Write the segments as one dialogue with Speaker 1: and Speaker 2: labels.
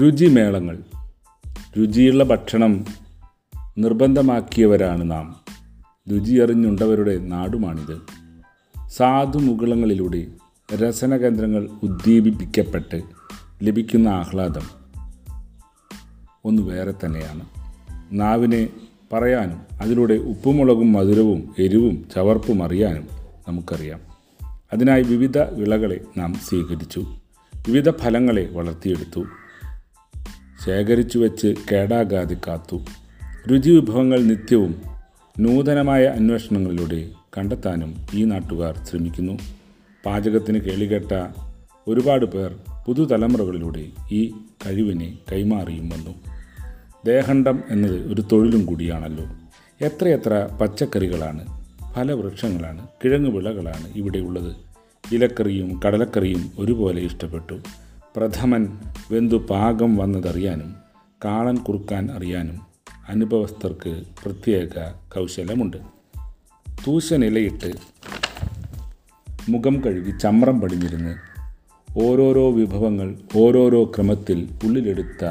Speaker 1: രുചിമേളങ്ങൾ രുചിയുള്ള ഭക്ഷണം നിർബന്ധമാക്കിയവരാണ് നാം. രുചിയറിഞ്ഞുണ്ടവരുടെ നാടുമാണിത്. സാധുമുകുളങ്ങളിലൂടെ രസനകേന്ദ്രങ്ങൾ ഉദ്ദീപിപ്പിക്കപ്പെട്ട് ലഭിക്കുന്ന ആഹ്ലാദം ഒന്ന് വേറെ തന്നെയാണ്. നാവിനെ പറയാനും അതിലൂടെ ഉപ്പുമുളകും മധുരവും എരിവും ചവർപ്പും അറിയാനും നമുക്കറിയാം. അതിനായി വിവിധ വിളകളെ നാം സ്വീകരിച്ചു. വിവിധ ഫലങ്ങളെ വളർത്തിയെടുത്തു. ശേഖരിച്ചു വെച്ച് കേടാകാതെ കാത്തു. രുചി വിഭവങ്ങൾ നിത്യവും നൂതനമായ അന്വേഷണങ്ങളിലൂടെ കണ്ടെത്താനും ഈ നാട്ടുകാർ ശ്രമിക്കുന്നു. പാചകത്തിന് കേളികെട്ട ഒരുപാട് പേർ പുതുതലമുറകളിലൂടെ ഈ കഴിവിനെ കൈമാറിയും വന്നു. ദേഹണ്ഡം എന്നത് ഒരു തൊഴിലും കൂടിയാണല്ലോ. എത്രയെത്ര പച്ചക്കറികളാണ് ഫലവൃക്ഷങ്ങളാണ് കിഴങ്ങ് വിളകളാണ് ഇവിടെയുള്ളത് ഇലക്കറിയും കടലക്കറിയും ഒരുപോലെ ഇഷ്ടപ്പെട്ടു. പ്രഥമൻ വെന്തു പാകം വന്നതറിയാനും കാളൻ കുറുക്കാൻ അറിയാനും അനുഭവസ്ഥർക്ക് പ്രത്യേക കൗശലമുണ്ട്. തൂശനിലയിട്ട് മുഖം കഴുകി ചമ്രം പടിഞ്ഞിരുന്ന് ഓരോരോ വിഭവങ്ങൾ ഓരോരോ ക്രമത്തിൽ ഉള്ളിലെടുത്ത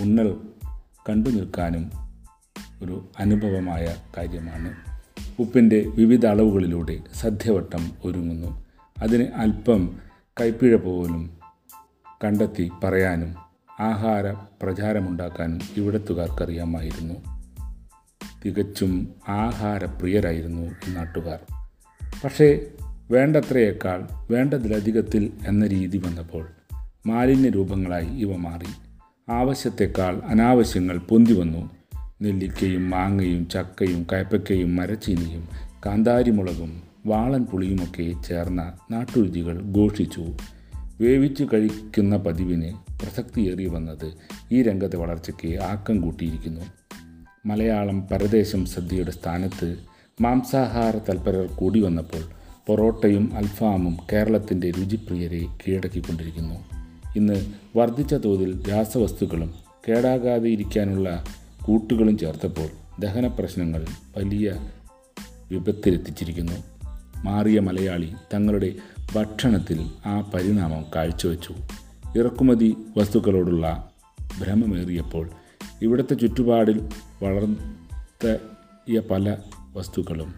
Speaker 1: ഉണ്ണൽ കണ്ടു നിൽക്കാനും ഒരു അനുഭവമായ കാര്യമാണ്. ഉപ്പിന്റെ വിവിധ അളവുകളിലൂടെ സദ്യവട്ടം ഒരുങ്ങുന്നു. അതിന് അല്പം കൈപ്പിഴ പോലും കണ്ടെത്തി പറയാനും ആഹാര പ്രചാരമുണ്ടാക്കാനും ഇവിടത്തുകാർക്കറിയാമായിരുന്നു. തികച്ചും ആഹാരപ്രിയരായിരുന്നു ഈ നാട്ടുകാർ. പക്ഷേ വേണ്ടത്രയേക്കാൾ വേണ്ടതിലധികത്തിൽ എന്ന രീതി വന്നപ്പോൾ മാലിന്യ രൂപങ്ങളായി ഇവ മാറി. ആവശ്യത്തെക്കാൾ അനാവശ്യങ്ങൾ പൊന്തി വന്നു. നെല്ലിക്കയും മാങ്ങയും ചക്കയും കയപ്പയ്ക്കയും മരച്ചീനിയും കാന്താരിമുളകും വാളൻ പുളിയുമൊക്കെ ചേർന്ന നാട്ടുരുചികൾ ഘോഷിച്ചു. വേവിച്ചു കഴിക്കുന്ന പതിവിന് പ്രസക്തിയേറി വന്നത് ഈ രംഗത്തെ വളർച്ചയ്ക്ക് ആക്കം കൂട്ടിയിരിക്കുന്നു. മലയാളം പരദേശം സദ്യയുടെ സ്ഥാനത്ത് മാംസാഹാര തൽപരർ കൂടി വന്നപ്പോൾ പൊറോട്ടയും അൽഫാമും കേരളത്തിന്റെ രുചിപ്രിയരെ കീഴടക്കിക്കൊണ്ടിരിക്കുന്നു. ഇന്ന് വർദ്ധിച്ച തോതിൽ രാസവസ്തുക്കളും കേടാകാതെ ഇരിക്കാനുള്ള കൂട്ടുകളും ചേർത്തപ്പോൾ ദഹന പ്രശ്നങ്ങൾ വലിയ വിപത്തിലെത്തിച്ചിരിക്കുന്നു. മാറിയ മലയാളി തങ്ങളുടെ ഭക്ഷണത്തിൽ ആ പരിണാമം കാഴ്ചവെച്ചു. ഇറക്കുമതി വസ്തുക്കളോടുള്ള ഭ്രമമേറിയപ്പോൾ ഇവിടുത്തെ ചുറ്റുപാടിൽ വളർത്തിയ പല വസ്തുക്കളും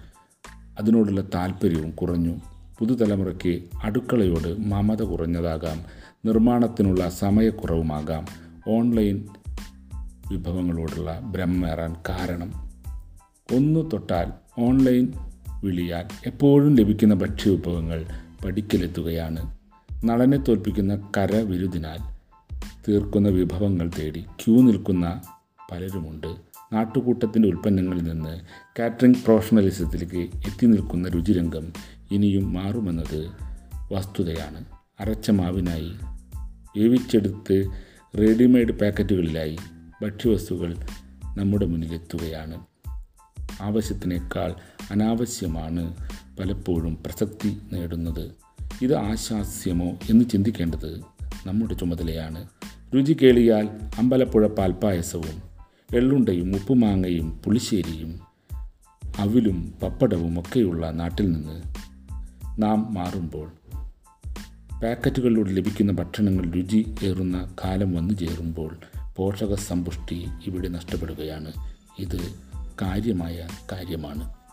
Speaker 1: അതിനോടുള്ള താല്പര്യവും കുറഞ്ഞു. പുതുതലമുറയ്ക്ക് അടുക്കളയോട് മമത കുറഞ്ഞതാകാം. നിർമ്മാണത്തിനുള്ള സമയക്കുറവുമാകാം. ഓൺലൈൻ വിഭവങ്ങളോടുള്ള ഭ്രമേറാൻ കാരണം. ഒന്നു തൊട്ടാൽ ഓൺലൈൻ വിളിയാൽ എപ്പോഴും ലഭിക്കുന്ന ഭക്ഷ്യവിഭവങ്ങൾ പഠിക്കലെത്തുകയാണ്. നളനെ തോൽപ്പിക്കുന്ന കരവിരുതിനാൽ തീർക്കുന്ന വിഭവങ്ങൾ തേടി ക്യൂ നിൽക്കുന്ന പലരുമുണ്ട്. നാട്ടുകൂട്ടത്തിന്റെ ഉൽപ്പന്നങ്ങളിൽ നിന്ന് കാറ്ററിംഗ് പ്രൊഫഷണലിസത്തിലേക്ക് എത്തി നിൽക്കുന്ന രുചിരംഗം ഇനിയും മാറുമെന്നത് വസ്തുതയാണ്. അരച്ച മാവിനായി വേവിച്ചെടുത്ത് റെഡിമെയ്ഡ് പാക്കറ്റുകളിലായി ഭക്ഷ്യവസ്തുക്കൾ നമ്മുടെ മുന്നിലെത്തുകയാണ്. ആവശ്യത്തിനേക്കാൾ അനാവശ്യമാണ് പലപ്പോഴും പ്രസക്തി നേടുന്നത്. ഇത് ആശാസ്യമോ എന്ന് ചിന്തിക്കേണ്ടത് നമ്മുടെ ചുമതലയാണ്. രുചി കേളിയാൽ അമ്പലപ്പുഴ പാൽപ്പായസവും എള്ളുണ്ടയും ഉപ്പുമാങ്ങയും പുളിശ്ശേരിയും അവിലും പപ്പടവും ഒക്കെയുള്ള നാട്ടിൽ നിന്ന് നാം മാറുമ്പോൾ പാക്കറ്റുകളിലൂടെ ലഭിക്കുന്ന ഭക്ഷണങ്ങൾ രുചി ഏറുന്ന കാലം വന്നു ചേരുമ്പോൾ പോഷക സമ്പുഷ്ടി ഇവിടെ നഷ്ടപ്പെടുകയാണ്. ഇത് കാര്യമായ കാര്യമാണ്.